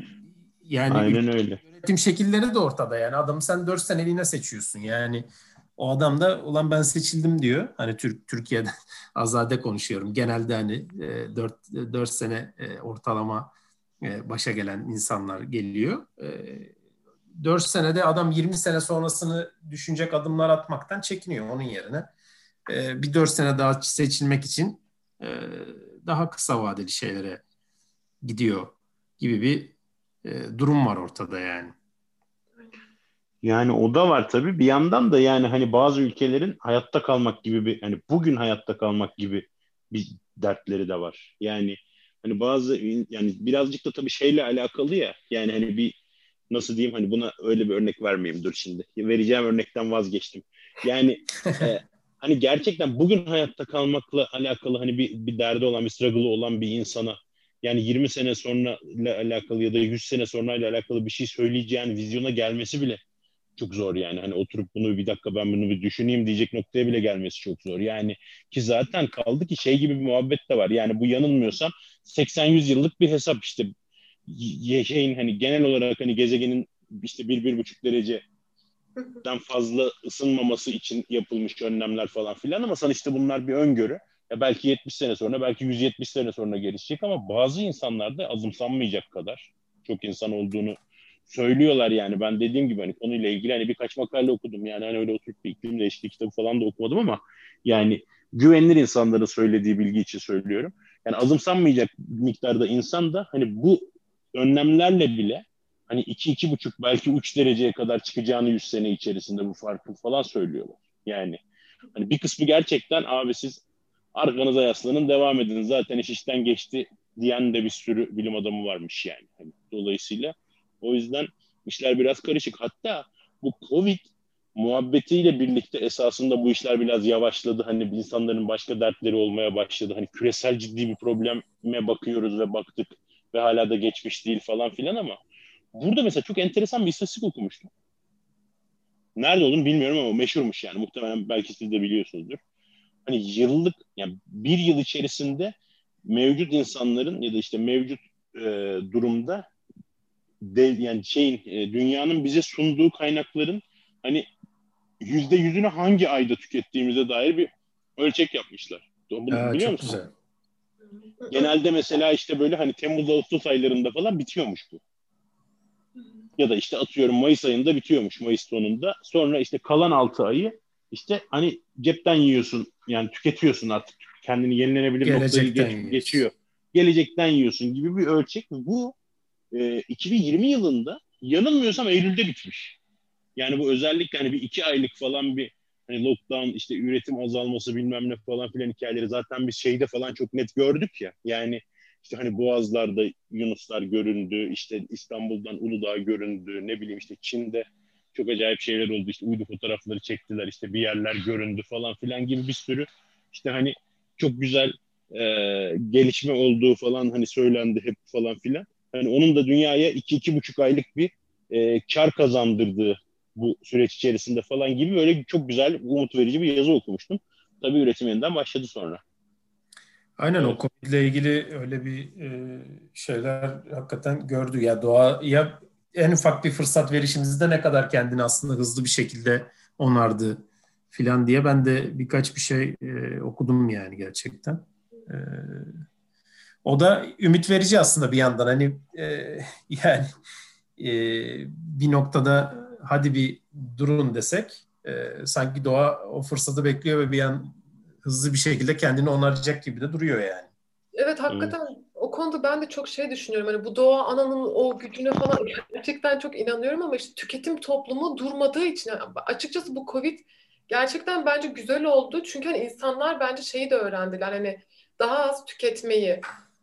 yani Aynen öyle. Yönetim şekilleri de ortada yani. Adam sen 4 seneliğine seçiyorsun yani. O adam da ulan ben seçildim diyor. Hani Türk Türkiye'de azade konuşuyorum. Genelde hani 4 e, 4 sene e, ortalama e, başa gelen insanlar geliyor. 4 senede adam 20 sene sonrasını düşünecek adımlar atmaktan çekiniyor onun yerine. Bir 4 sene daha seçilmek için daha kısa vadeli şeylere gidiyor gibi bir durum var ortada yani. Yani o da var tabii. Bir yandan da yani hani bazı ülkelerin hayatta kalmak gibi bir hani bugün hayatta kalmak gibi bir dertleri de var. Yani hani bazı yani birazcık da tabii şeyle alakalı ya. Yani hani bir nasıl diyeyim hani buna öyle bir örnek vermeyeyim dur şimdi. Vereceğim örnekten vazgeçtim. Yani e, hani gerçekten bugün hayatta kalmakla alakalı hani bir, bir derdi olan, bir struggle'ı olan bir insana yani 20 sene sonra ile alakalı ya da 100 sene sonra ile alakalı bir şey söyleyeceğin vizyona gelmesi bile çok zor yani. Hani oturup bunu bir dakika ben bunu bir düşüneyim diyecek noktaya bile gelmesi çok zor. Yani ki zaten kaldı ki şey gibi bir muhabbet de var. Yani bu yanılmıyorsam 80-100 yıllık bir hesap işte şeyin hani genel olarak hani gezegenin işte bir bir buçuk dereceden fazla ısınmaması için yapılmış önlemler falan filan ama sonuçta bunlar bir öngörü. Ya belki 70 sene sonra, belki 170 sene sonra gelişecek ama bazı insanlarda azımsanmayacak kadar çok insan olduğunu söylüyorlar yani. Ben dediğim gibi hani konuyla ilgili hani birkaç makale okudum. Yani hani öyle oturup bir iklim değişikliği kitabı falan da okumadım ama yani güvenilir insanların söylediği bilgi için söylüyorum. Yani azımsanmayacak miktarda insan da hani bu önlemlerle bile hani iki iki buçuk belki üç dereceye kadar çıkacağını 100 sene içerisinde bu farkı falan söylüyorlar. Yani hani bir kısmı gerçekten abi siz arkanıza yaslanın devam edin zaten iş işten geçti diyen de bir sürü bilim adamı varmış yani. Hani dolayısıyla o yüzden işler biraz karışık. Hatta bu Covid muhabbetiyle birlikte esasında bu işler biraz yavaşladı. Hani insanların başka dertleri olmaya başladı. Hani küresel ciddi bir probleme bakıyoruz ve baktık ve hala da geçmiş değil falan filan ama burada mesela çok enteresan bir istatistik okumuştum. Nerede olduğunu bilmiyorum ama meşhurmuş yani. Muhtemelen belki siz de biliyorsunuzdur. Hani yıllık yani bir yıl içerisinde mevcut insanların ya da işte mevcut e, durumda de, yani şeyin e, dünyanın bize sunduğu kaynakların hani yüzde yüzünü hangi ayda tükettiğimize dair bir ölçek yapmışlar. Bunu Aa, biliyor musun? Güzel. Genelde mesela işte böyle hani Temmuz Ağustos aylarında falan bitiyormuş bu. Ya da işte atıyorum Mayıs ayında bitiyormuş Mayıs sonunda. Sonra işte kalan 6 ayı işte hani cepten yiyorsun yani tüketiyorsun artık kendini yenilenebilir noktayı geç, geçiyor. Gelecekten yiyorsun gibi bir ölçek. Bu e, 2020 yılında yanılmıyorsam Eylül'de bitmiş. Yani bu özellikle hani bir iki aylık falan bir hani lockdown işte üretim azalması bilmem ne falan filan hikayeleri zaten biz şeyde falan çok net gördük ya. Yani işte hani Boğazlar'da Yunuslar göründü, işte İstanbul'dan Uludağ göründü, ne bileyim işte Çin'de çok acayip şeyler oldu. İşte uydu fotoğrafları çektiler, işte bir yerler göründü falan filan gibi bir sürü işte hani çok güzel e, gelişme olduğu falan hani söylendi hep falan filan. Hani onun da dünyaya iki iki buçuk aylık bir e, kar kazandırdığı bu süreç içerisinde falan gibi böyle çok güzel, umut verici bir yazı okumuştum. Tabii üretim yeniden başladı sonra. Aynen evet. o Covid ile ilgili öyle bir e, şeyler hakikaten gördü. Ya doğa ya en ufak bir fırsat verişimizde ne kadar kendini aslında hızlı bir şekilde onardı filan diye ben de birkaç bir şey e, okudum yani gerçekten. E, o da ümit verici aslında bir yandan hani e, yani e, bir noktada hadi bir durun desek e, sanki doğa o fırsatı bekliyor ve bir an hızlı bir şekilde kendini onaracak gibi de duruyor yani. Evet hakikaten evet. o konuda ben de çok şey düşünüyorum. Hani bu doğa ananın o gücüne falan gerçekten çok inanıyorum ama işte tüketim toplumu durmadığı için yani açıkçası bu Covid gerçekten bence güzel oldu. Çünkü hani insanlar bence şeyi de öğrendiler. Hani daha az tüketmeyi,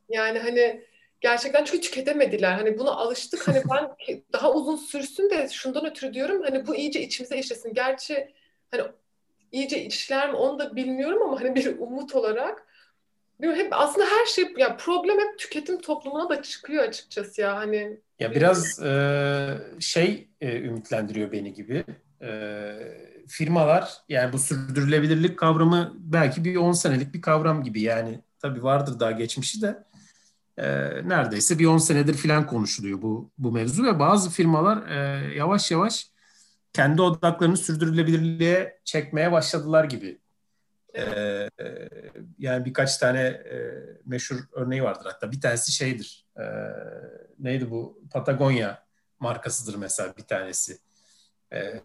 yani hani gerçekten çünkü tüketemediler. Hani buna alıştık. Hani ben daha uzun sürsün de şundan ötürü diyorum. Hani bu iyice içimize işlesin. Gerçi hani iyice işler mi onu da bilmiyorum ama hani bir umut olarak hep aslında her şey ya problem hep tüketim toplumuna da çıkıyor açıkçası ya hani. Ya biraz e, şey e, ümitlendiriyor beni gibi. E, firmalar yani bu sürdürülebilirlik kavramı belki bir 10 senelik bir kavram gibi yani tabii vardır daha geçmişi de e, neredeyse bir 10 senedir falan konuşuluyor bu bu mevzu ve bazı firmalar e, yavaş yavaş kendi odaklarını sürdürülebilirliğe çekmeye başladılar gibi. Ee, yani birkaç tane e, meşhur örneği vardır. Hatta bir tanesi şeydir. E, neydi bu? Patagonya markasıdır mesela bir tanesi. E,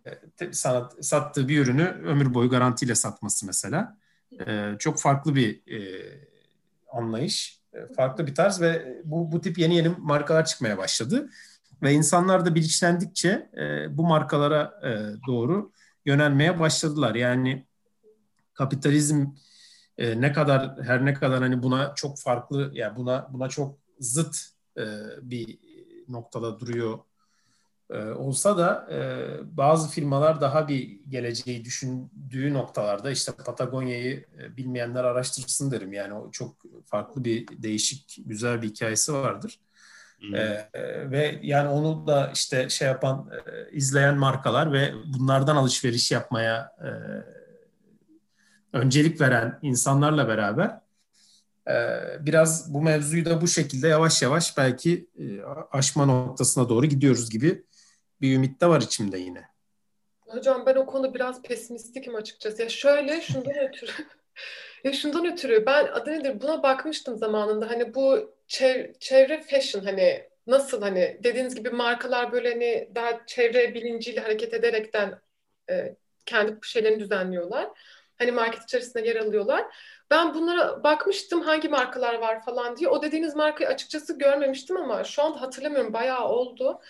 sanat, sattığı bir ürünü ömür boyu garantiyle satması mesela. E, çok farklı bir e, anlayış farklı bir tarz ve bu, bu tip yeni yeni markalar çıkmaya başladı. Ve insanlar da bilinçlendikçe e, bu markalara e, doğru yönelmeye başladılar. Yani kapitalizm e, ne kadar her ne kadar hani buna çok farklı yani buna buna çok zıt e, bir noktada duruyor e, olsa da e, bazı firmalar daha bir geleceği düşündüğü noktalarda işte Patagonya'yı e, bilmeyenler araştırsın derim. Yani o çok farklı bir değişik güzel bir hikayesi vardır. Hmm. E, ve yani onu da işte şey yapan e, izleyen markalar ve bunlardan alışveriş yapmaya e, öncelik veren insanlarla beraber biraz bu mevzuyu da bu şekilde yavaş yavaş belki aşma noktasına doğru gidiyoruz gibi bir ümit de var içimde yine. Hocam ben o konuda biraz pesimistikim açıkçası. Ya şöyle şundan ötürü ya şundan ötürü ben adı nedir buna bakmıştım zamanında. Hani bu çev çevre fashion hani nasıl hani dediğiniz gibi markalar böyle hani daha çevre bilinciyle hareket ederekten e, kendi şeylerini düzenliyorlar. Hani market içerisinde yer alıyorlar. Ben bunlara bakmıştım hangi markalar var falan diye. O dediğiniz markayı açıkçası görmemiştim ama şu anda hatırlamıyorum bayağı oldu.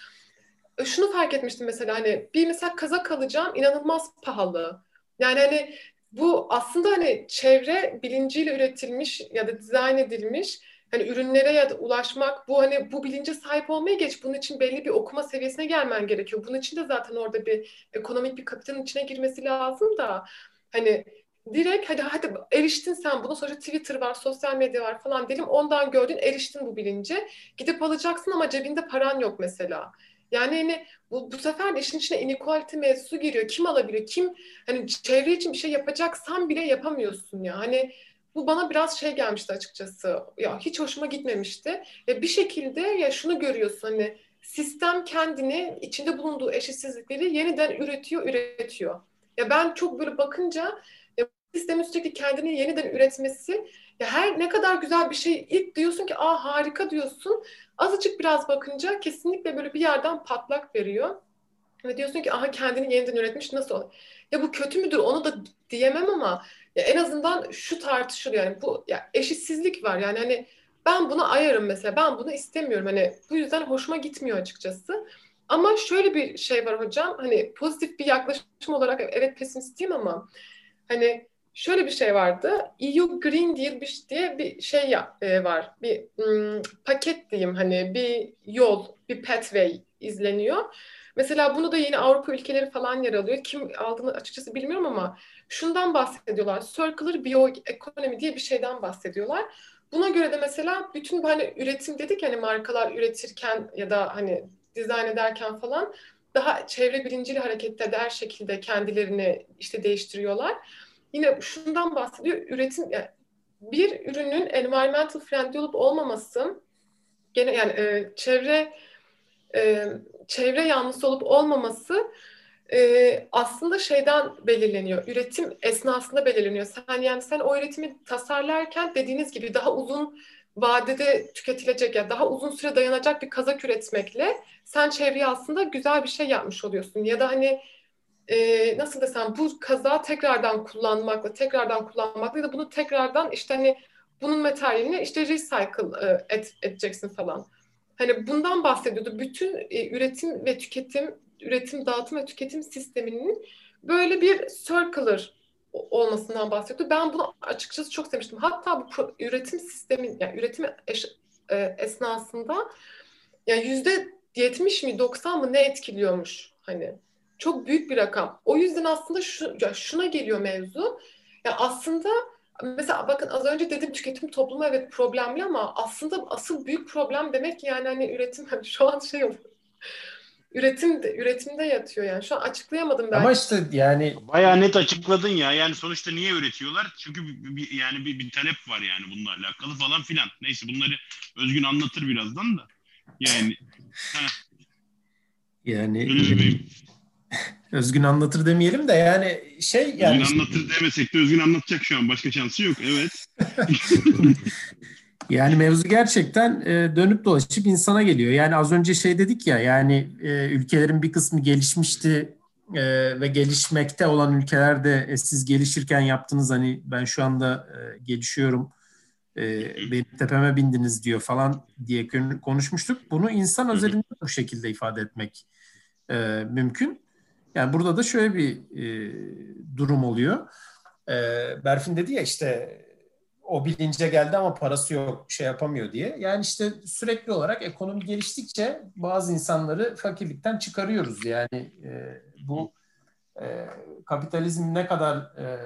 E, şunu fark etmiştim mesela hani bir mesela kazak alacağım inanılmaz pahalı. Yani hani bu aslında hani çevre bilinciyle üretilmiş ya da dizayn edilmiş hani ürünlere ya da ulaşmak bu hani bu bilince sahip olmaya geç. Bunun için belli bir okuma seviyesine gelmen gerekiyor. Bunun için de zaten orada bir ekonomik bir kapitalin içine girmesi lazım da Hani direkt hadi hadi eriştin sen bunu sonra Twitter var, sosyal medya var falan diyelim. Ondan gördün eriştin bu bilince. Gidip alacaksın ama cebinde paran yok mesela. Yani hani bu, bu sefer de işin içine inequality mevzusu giriyor. Kim alabiliyor? Kim hani çevre için bir şey yapacaksan bile yapamıyorsun ya. Hani bu bana biraz şey gelmişti açıkçası. Ya hiç hoşuma gitmemişti. Ve bir şekilde ya şunu görüyorsun hani sistem kendini içinde bulunduğu eşitsizlikleri yeniden üretiyor, üretiyor. Ya ben çok böyle bakınca ya, sistemin sürekli kendini yeniden üretmesi ya her ne kadar güzel bir şey ilk diyorsun ki aa harika diyorsun. Azıcık biraz bakınca kesinlikle böyle bir yerden patlak veriyor. Ve diyorsun ki aha kendini yeniden üretmiş nasıl olur? Ya bu kötü müdür onu da diyemem ama ya en azından şu tartışılıyor yani bu ya eşitsizlik var yani hani ben bunu ayarım mesela ben bunu istemiyorum hani bu yüzden hoşuma gitmiyor açıkçası. Ama şöyle bir şey var hocam. Hani pozitif bir yaklaşım olarak evet pesimistiyim ama hani şöyle bir şey vardı. EU Green Deal diye bir şey e, var. Bir m, paket diyeyim hani bir yol, bir pathway izleniyor. Mesela bunu da yeni Avrupa ülkeleri falan yer alıyor. Kim aldığını açıkçası bilmiyorum ama şundan bahsediyorlar. Circular bioeconomy diye bir şeyden bahsediyorlar. Buna göre de mesela bütün hani üretim dedik hani markalar üretirken ya da hani dizayn ederken falan daha çevre bilinciyle hareket eder şekilde kendilerini işte değiştiriyorlar. Yine şundan bahsediyor. Üretim yani bir ürünün environmental friendly olup olmaması gene yani e, çevre e, çevre yanlısı olup olmaması e, aslında şeyden belirleniyor. Üretim esnasında belirleniyor. Sen yani sen o üretimi tasarlarken dediğiniz gibi daha uzun vadede tüketilecek ya yani daha uzun süre dayanacak bir kazak üretmekle sen çevreye aslında güzel bir şey yapmış oluyorsun. Ya da hani e, nasıl desem bu kazağı tekrardan kullanmakla, tekrardan kullanmakla ya da bunu tekrardan işte hani bunun materyalini işte recycle e, et, edeceksin falan. Hani bundan bahsediyordu. Bütün e, üretim ve tüketim, üretim, dağıtım ve tüketim sisteminin böyle bir circular olmasından bahsediyordu. Ben bunu açıkçası çok sevmiştim. Hatta bu üretim sistemin, yani üretim eş, e, esnasında yani yüzde 70 mi 90 mı ne etkiliyormuş hani. Çok büyük bir rakam. O yüzden aslında şu, ya şuna geliyor mevzu. Ya aslında mesela bakın az önce dedim tüketim toplumu evet problemli ama aslında asıl büyük problem demek yani hani üretim hani şu an şey oluyor. Üretim de, üretimde yatıyor yani. Şu an açıklayamadım belki. Ama işte yani bayağı net açıkladın ya. Yani sonuçta niye üretiyorlar? Çünkü bir, bir, yani bir, bir talep var yani bununla alakalı falan filan. Neyse bunları Özgün anlatır birazdan da. Yani yani Özgün anlatır demeyelim de yani şey yani Özgün anlatır demesek de Özgün anlatacak şu an. Başka şansı yok. Evet. yani mevzu gerçekten e, dönüp dolaşıp insana geliyor. Yani az önce şey dedik ya yani e, ülkelerin bir kısmı gelişmişti e, ve gelişmekte olan ülkelerde siz gelişirken yaptınız hani ben şu anda gelişiyorum benim tepeme bindiniz diyor falan diye konuşmuştuk. Bunu insan özelinde bu şekilde ifade etmek mümkün. Yani burada da şöyle bir e, durum oluyor. E, Berfin dedi ya işte o bilince geldi ama parası yok, şey yapamıyor diye. Yani işte sürekli olarak ekonomi geliştikçe bazı insanları fakirlikten çıkarıyoruz. Yani e, bu e, kapitalizm ne kadar e,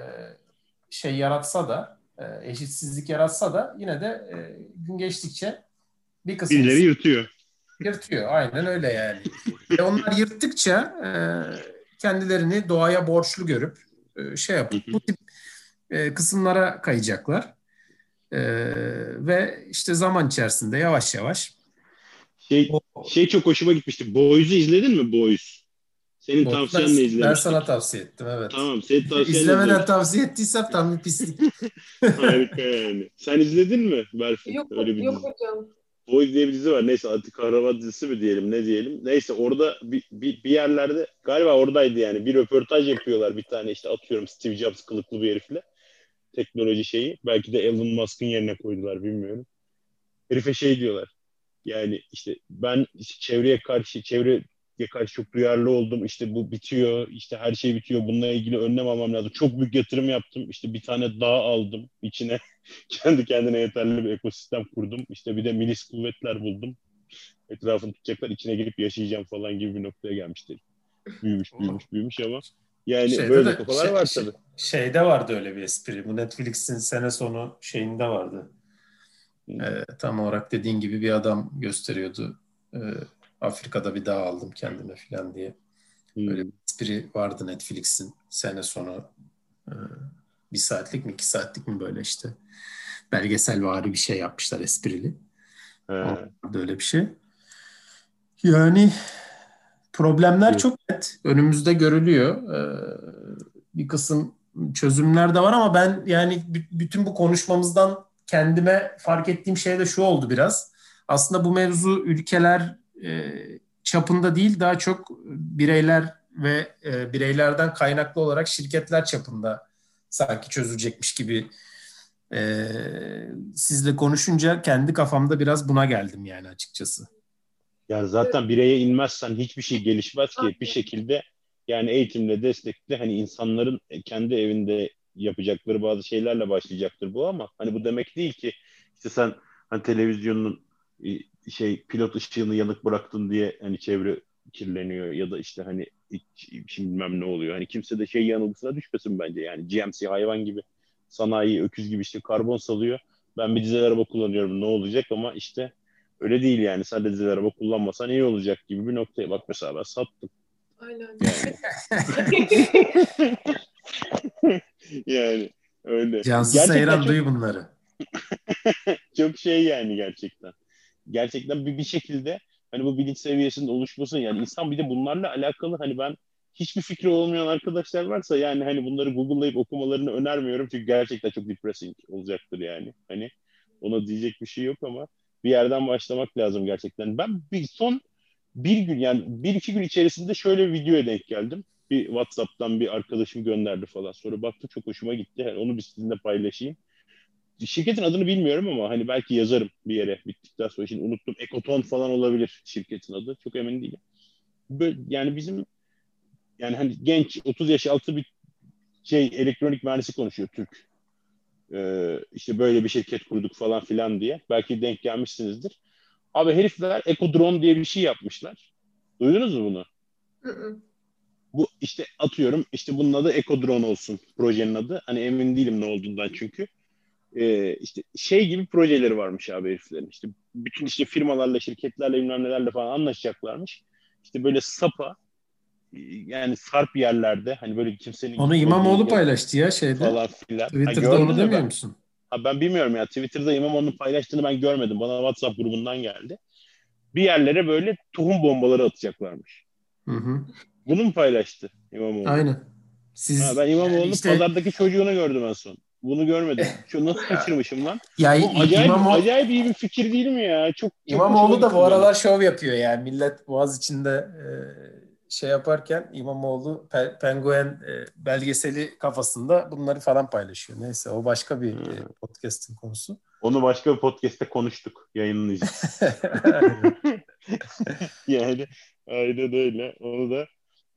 şey yaratsa da, e, eşitsizlik yaratsa da yine de e, gün geçtikçe bir kısmı... Birileri yırtıyor. Yırtıyor, aynen öyle yani. Ve onlar yırttıkça e, kendilerini doğaya borçlu görüp e, şey yapıp bu tip e, kısımlara kayacaklar. E, ve işte zaman içerisinde yavaş yavaş şey şey çok hoşuma gitmişti. Boys'u izledin mi Boys? Senin tavsiyenle izlemiştim. Ben sana tavsiye ettim evet. Tamam, senin tavsiyenle İzlemeden tavsiye ettiysem tam bir pislik. Harika yani. Sen izledin mi Berfin? Yok, Öyle bir yok dizi. hocam. Boys diye bir dizi var. Neyse anti kahraman dizisi mi diyelim ne diyelim. Neyse orada bir, bir, bir yerlerde galiba oradaydı yani. Bir röportaj yapıyorlar bir tane işte atıyorum Steve Jobs kılıklı bir herifle. Teknoloji şeyi. Belki de Elon Musk'ın yerine koydular bilmiyorum. Herife şey diyorlar. Yani işte ben çevreye karşı çevreye karşı çok duyarlı oldum. İşte bu bitiyor. işte her şey bitiyor. Bununla ilgili önlem almam lazım. Çok büyük yatırım yaptım. İşte bir tane dağ aldım. içine kendi kendine yeterli bir ekosistem kurdum. İşte bir de milis kuvvetler buldum. Etrafını tutacaklar. içine girip yaşayacağım falan gibi bir noktaya gelmiştir. Büyümüş, büyümüş, büyümüş ama yani şeyde böyle de, kafalar şey, var tabii. Şeyde vardı öyle bir espri. Bu Netflix'in sene sonu şeyinde vardı. Ee, tam olarak dediğin gibi bir adam gösteriyordu. Ee, Afrika'da bir dağ aldım kendime falan diye. Hmm. Böyle bir espri vardı Netflix'in sene sonu. Ee, bir saatlik mi iki saatlik mi böyle işte belgesel vari bir şey yapmışlar esprili. Evet. Öyle bir şey. Yani problemler evet. çok net. Önümüzde görülüyor. Ee, bir kısım çözümler de var ama ben yani bütün bu konuşmamızdan kendime fark ettiğim şey de şu oldu biraz. Aslında bu mevzu ülkeler e, çapında değil daha çok bireyler ve e, bireylerden kaynaklı olarak şirketler çapında sanki çözülecekmiş gibi e, sizle konuşunca kendi kafamda biraz buna geldim yani açıkçası. Yani zaten bireye inmezsen hiçbir şey gelişmez ki bir şekilde yani eğitimle destekle hani insanların kendi evinde yapacakları bazı şeylerle başlayacaktır bu ama hani bu demek değil ki işte sen hani televizyonun şey pilot ışığını yanık bıraktın diye hani çevre kirleniyor ya da işte hani şimdi bilmem ne oluyor. Hani kimse de şey yanılgısına düşmesin bence yani GMC hayvan gibi sanayi öküz gibi işte karbon salıyor. Ben bir dizel araba kullanıyorum ne olacak ama işte öyle değil yani. Sen de dizel araba kullanmasan iyi olacak gibi bir noktaya bak mesela ben sattım. Aynen. Yani, yani öyle. Cansız Seyran çok... duy bunları. çok şey yani gerçekten. Gerçekten bir, bir şekilde hani bu bilinç seviyesinin oluşması yani insan bir de bunlarla alakalı hani ben hiçbir fikri olmayan arkadaşlar varsa yani hani bunları Google'layıp okumalarını önermiyorum çünkü gerçekten çok depressing olacaktır yani. Hani ona diyecek bir şey yok ama bir yerden başlamak lazım gerçekten. Ben bir son bir gün yani bir iki gün içerisinde şöyle bir videoya denk geldim. Bir WhatsApp'tan bir arkadaşım gönderdi falan. Sonra baktım çok hoşuma gitti. Yani onu bir sizinle paylaşayım şirketin adını bilmiyorum ama hani belki yazarım bir yere bittikten sonra şimdi unuttum. Ekoton falan olabilir şirketin adı. Çok emin değilim. Böyle, yani bizim yani hani genç 30 yaş altı bir şey elektronik mühendisi konuşuyor Türk. Ee, işte böyle bir şirket kurduk falan filan diye. Belki denk gelmişsinizdir. Abi herifler Ekodrone diye bir şey yapmışlar. Duydunuz mu bunu? Bu işte atıyorum işte bunun adı Ekodrone olsun projenin adı. Hani emin değilim ne olduğundan çünkü e, işte şey gibi projeleri varmış abi heriflerin. İşte bütün işte firmalarla, şirketlerle, bilmem nelerle falan anlaşacaklarmış. İşte böyle sapa yani sarp yerlerde hani böyle kimsenin onu İmamoğlu paylaştı ya şeyde falan filan. Twitter'da ha, onu demiyor musun? Ha, ben bilmiyorum ya Twitter'da İmamoğlu'nun paylaştığını ben görmedim. Bana WhatsApp grubundan geldi. Bir yerlere böyle tohum bombaları atacaklarmış. Hı hı. Bunu mu paylaştı İmamoğlu? Aynen. Siz, ha, ben İmamoğlu'nun yani işte... pazardaki çocuğunu gördüm en son. Bunu görmedim. Şu nasıl kaçırmışım lan? Ya bu acayip, İmamoğlu... acayip iyi bir fikir değil mi ya? Çok, çok İmamoğlu da bu aralar şov yapıyor yani. Millet Boğaz içinde e, şey yaparken İmamoğlu pe, penguen e, belgeseli kafasında bunları falan paylaşıyor. Neyse o başka bir hmm. e, podcast'in konusu. Onu başka bir podcast'te konuştuk. Yayınlayacağız. yani aynen öyle. Onu da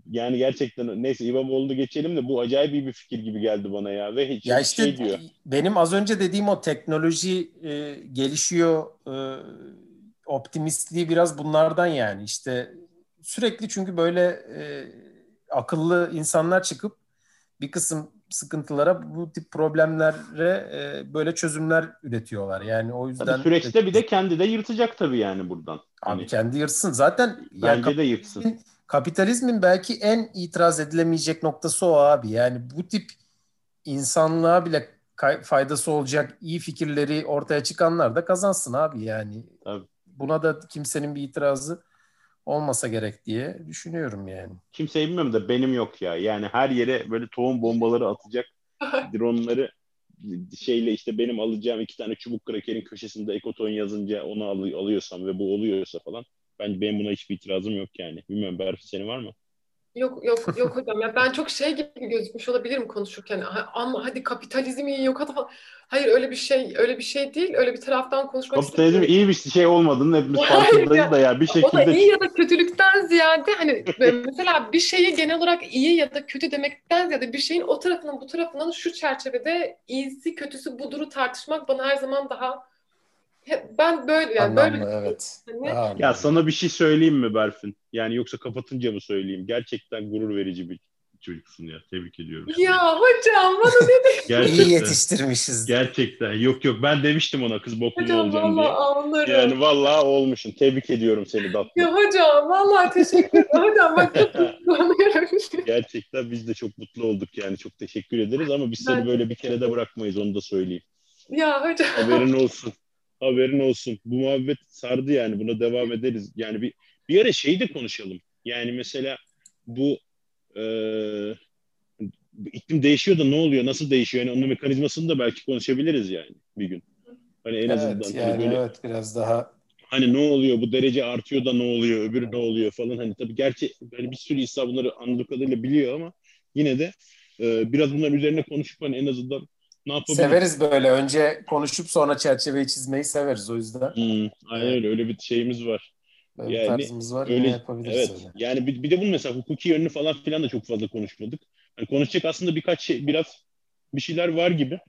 yani gerçekten neyse İmamoğlu'nu geçelim de bu acayip iyi bir fikir gibi geldi bana ya ve hiç ya işte şey diyor. Benim az önce dediğim o teknoloji e, gelişiyor e, optimistliği biraz bunlardan yani işte sürekli çünkü böyle e, akıllı insanlar çıkıp bir kısım sıkıntılara bu tip problemlere e, böyle çözümler üretiyorlar. Yani o yüzden tabii süreçte bir de kendi de yırtacak tabii yani buradan. Abi hani, kendi yırtsın. Zaten bence yani de yırtsın. Kapitalizmin belki en itiraz edilemeyecek noktası o abi. Yani bu tip insanlığa bile faydası olacak iyi fikirleri ortaya çıkanlar da kazansın abi yani. Tabii. Buna da kimsenin bir itirazı olmasa gerek diye düşünüyorum yani. Kimseyi bilmiyorum da benim yok ya. Yani her yere böyle tohum bombaları atacak dronları şeyle işte benim alacağım iki tane çubuk krakerin köşesinde ekoton yazınca onu al- alıyorsam ve bu oluyorsa falan ben benim buna hiçbir itirazım yok yani. Bilmiyorum Berfi senin var mı? Yok yok yok hocam. Ya ben çok şey gibi gözükmüş olabilirim konuşurken. Ama hadi kapitalizm iyi yok adam hayır öyle bir şey öyle bir şey değil. Öyle bir taraftan konuşmak kapitalizm iyi bir şey olmadığını hepimiz farkındayız da ya. bir şekilde o da iyi ya da kötülükten ziyade hani mesela bir şeyi genel olarak iyi ya da kötü demekten ziyade bir şeyin o tarafının bu tarafından şu çerçevede iyisi kötüsü buduru tartışmak bana her zaman daha ben böyle yani Anlamlı, böyle evet. Hani... Ya sana bir şey söyleyeyim mi Berfin? Yani yoksa kapatınca mı söyleyeyim? Gerçekten gurur verici bir çocuksun ya. Tebrik ediyorum. Ya hocam bana ne Gerçekten. İyi yetiştirmişiz. Gerçekten. Yok yok ben demiştim ona kız bokunu hocam, olacağım diye. Anlarım. Yani vallahi olmuşsun. Tebrik ediyorum seni Datlı. Ya hocam vallahi teşekkür ederim. hocam bak Gerçekten biz de çok mutlu olduk yani. Çok teşekkür ederiz ama biz seni ben böyle bir kere de bırakmayız onu da söyleyeyim. Ya hocam. Haberin olsun haberin olsun. Bu muhabbet sardı yani buna devam ederiz. Yani bir bir ara şeyi de konuşalım. Yani mesela bu e, iklim değişiyor da ne oluyor, nasıl değişiyor? Yani onun mekanizmasını da belki konuşabiliriz yani bir gün. Hani en evet, azından hani yani hani böyle evet biraz daha hani ne oluyor bu derece artıyor da ne oluyor öbürü ne oluyor falan hani tabii gerçi böyle bir sürü insan bunları anladığım kadarıyla biliyor ama yine de e, biraz bunların üzerine konuşup hani en azından ne yapabiliriz? Severiz böyle. Önce konuşup sonra çerçeveyi çizmeyi severiz o yüzden. Hmm, aynen öyle. Öyle bir şeyimiz var. Böyle yani, tarzımız var. Öyle, yapabiliriz evet. öyle. Yani bir, bir de bunun mesela hukuki yönünü falan filan da çok fazla konuşmadık. Yani konuşacak aslında birkaç şey, biraz bir şeyler var gibi.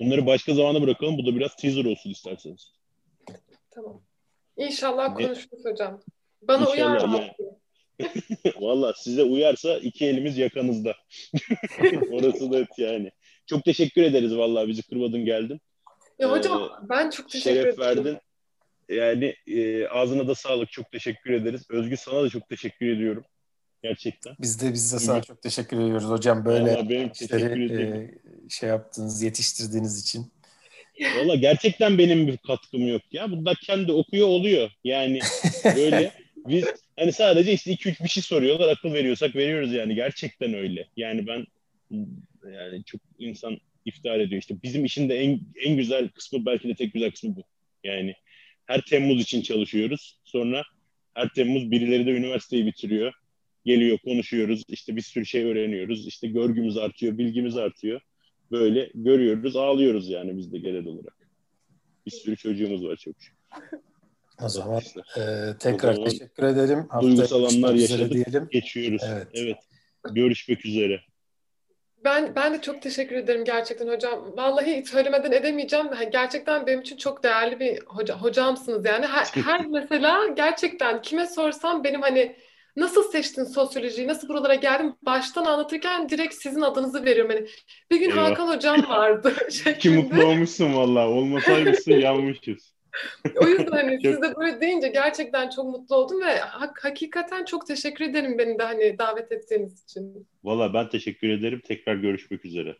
Bunları başka zamana bırakalım. Bu da biraz teaser olsun isterseniz. Tamam. İnşallah konuşuruz hocam. Bana İnşallah uyar mı? Valla size uyarsa iki elimiz yakanızda. Orası net yani. Çok teşekkür ederiz vallahi bizi kırmadın geldin. Ya hocam ee, ben çok teşekkür şeref ederim. verdin. Yani e, ağzına da sağlık. Çok teşekkür ederiz. Özgü sana da çok teşekkür ediyorum. Gerçekten. Biz de biz de sana çok teşekkür ediyoruz hocam. Böyle benim işleri, e, şey yaptığınız, yetiştirdiğiniz için. Valla gerçekten benim bir katkım yok ya. Bunlar kendi okuyor oluyor. Yani böyle biz hani sadece işte iki üç bir şey soruyorlar. Akıl veriyorsak veriyoruz yani. Gerçekten öyle. Yani ben yani çok insan iftihar ediyor. İşte bizim işin de en, en güzel kısmı belki de tek güzel kısmı bu. Yani her Temmuz için çalışıyoruz. Sonra her Temmuz birileri de üniversiteyi bitiriyor. Geliyor, konuşuyoruz. İşte bir sürü şey öğreniyoruz. İşte görgümüz artıyor, bilgimiz artıyor. Böyle görüyoruz, ağlıyoruz yani biz de genel olarak. Bir sürü çocuğumuz var çok şükür. O zaman e, tekrar o zaman teşekkür ederim. Haftaya duygusal anlar yaşadık, diyelim. geçiyoruz. Evet. evet. Görüşmek üzere. Ben ben de çok teşekkür ederim gerçekten hocam. Vallahi söylemeden edemeyeceğim. Gerçekten benim için çok değerli bir hoca, hocamsınız yani. Her, her mesela gerçekten kime sorsam benim hani nasıl seçtin sosyolojiyi, nasıl buralara geldin baştan anlatırken direkt sizin adınızı veriyorum. Yani bir gün Eyvah. Hakan hocam vardı. Ki mutlu olmuşsun valla. Olmasaymışsın yanmışız. O yüzden hani siz de böyle deyince gerçekten çok mutlu oldum ve hak, hakikaten çok teşekkür ederim beni de hani davet ettiğiniz için. Valla ben teşekkür ederim. Tekrar görüşmek üzere.